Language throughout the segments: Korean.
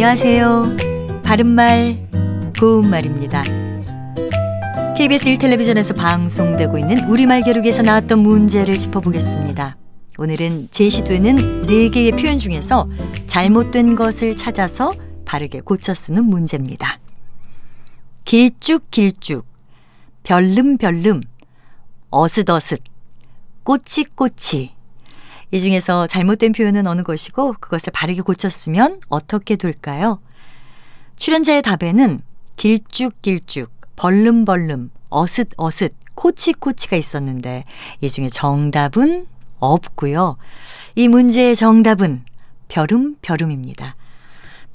안녕하세요. 바른말, 고운말입니다. KBS 1텔레비전에서 방송되고 있는 우리말 겨루기에서 나왔던 문제를 짚어보겠습니다. 오늘은 제시되는 4개의 표현 중에서 잘못된 것을 찾아서 바르게 고쳐 쓰는 문제입니다. 길쭉길쭉, 별름별름, 어슷어슷, 꼬치꼬치. 이 중에서 잘못된 표현은 어느 것이고 그것을 바르게 고쳤으면 어떻게 될까요? 출연자의 답에는 길쭉길쭉, 벌름벌름, 어슷어슷, 코치코치가 있었는데 이 중에 정답은 없고요. 이 문제의 정답은 벼름벼름입니다.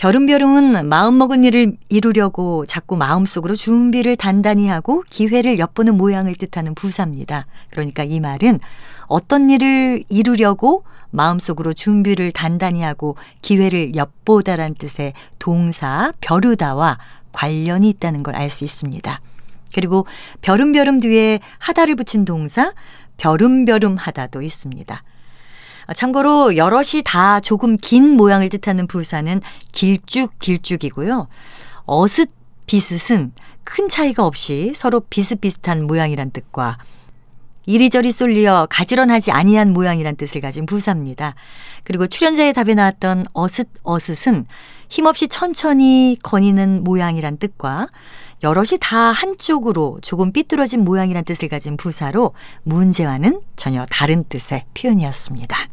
벼름벼름은 마음먹은 일을 이루려고 자꾸 마음속으로 준비를 단단히 하고 기회를 엿보는 모양을 뜻하는 부사입니다. 그러니까 이 말은 어떤 일을 이루려고 마음속으로 준비를 단단히 하고 기회를 엿보다란 뜻의 동사 벼르다와 관련이 있다는 걸 알 수 있습니다. 그리고 벼름벼름 뒤에 하다를 붙인 동사 벼름벼름 하다도 있습니다. 참고로 여럿이 다 조금 긴 모양을 뜻하는 부사는 길쭉 길쭉이고요. 어슷 비슷은 큰 차이가 없이 서로 비슷비슷한 모양이란 뜻과 이리저리 쏠려 가지런하지 아니한 모양이란 뜻을 가진 부사입니다. 그리고 출연자의 답에 나왔던 어슷 어슷은 힘없이 천천히 거니는 모양이란 뜻과 여럿이 다 한쪽으로 조금 삐뚤어진 모양이란 뜻을 가진 부사로 문제와는 전혀 다른 뜻의 표현이었습니다.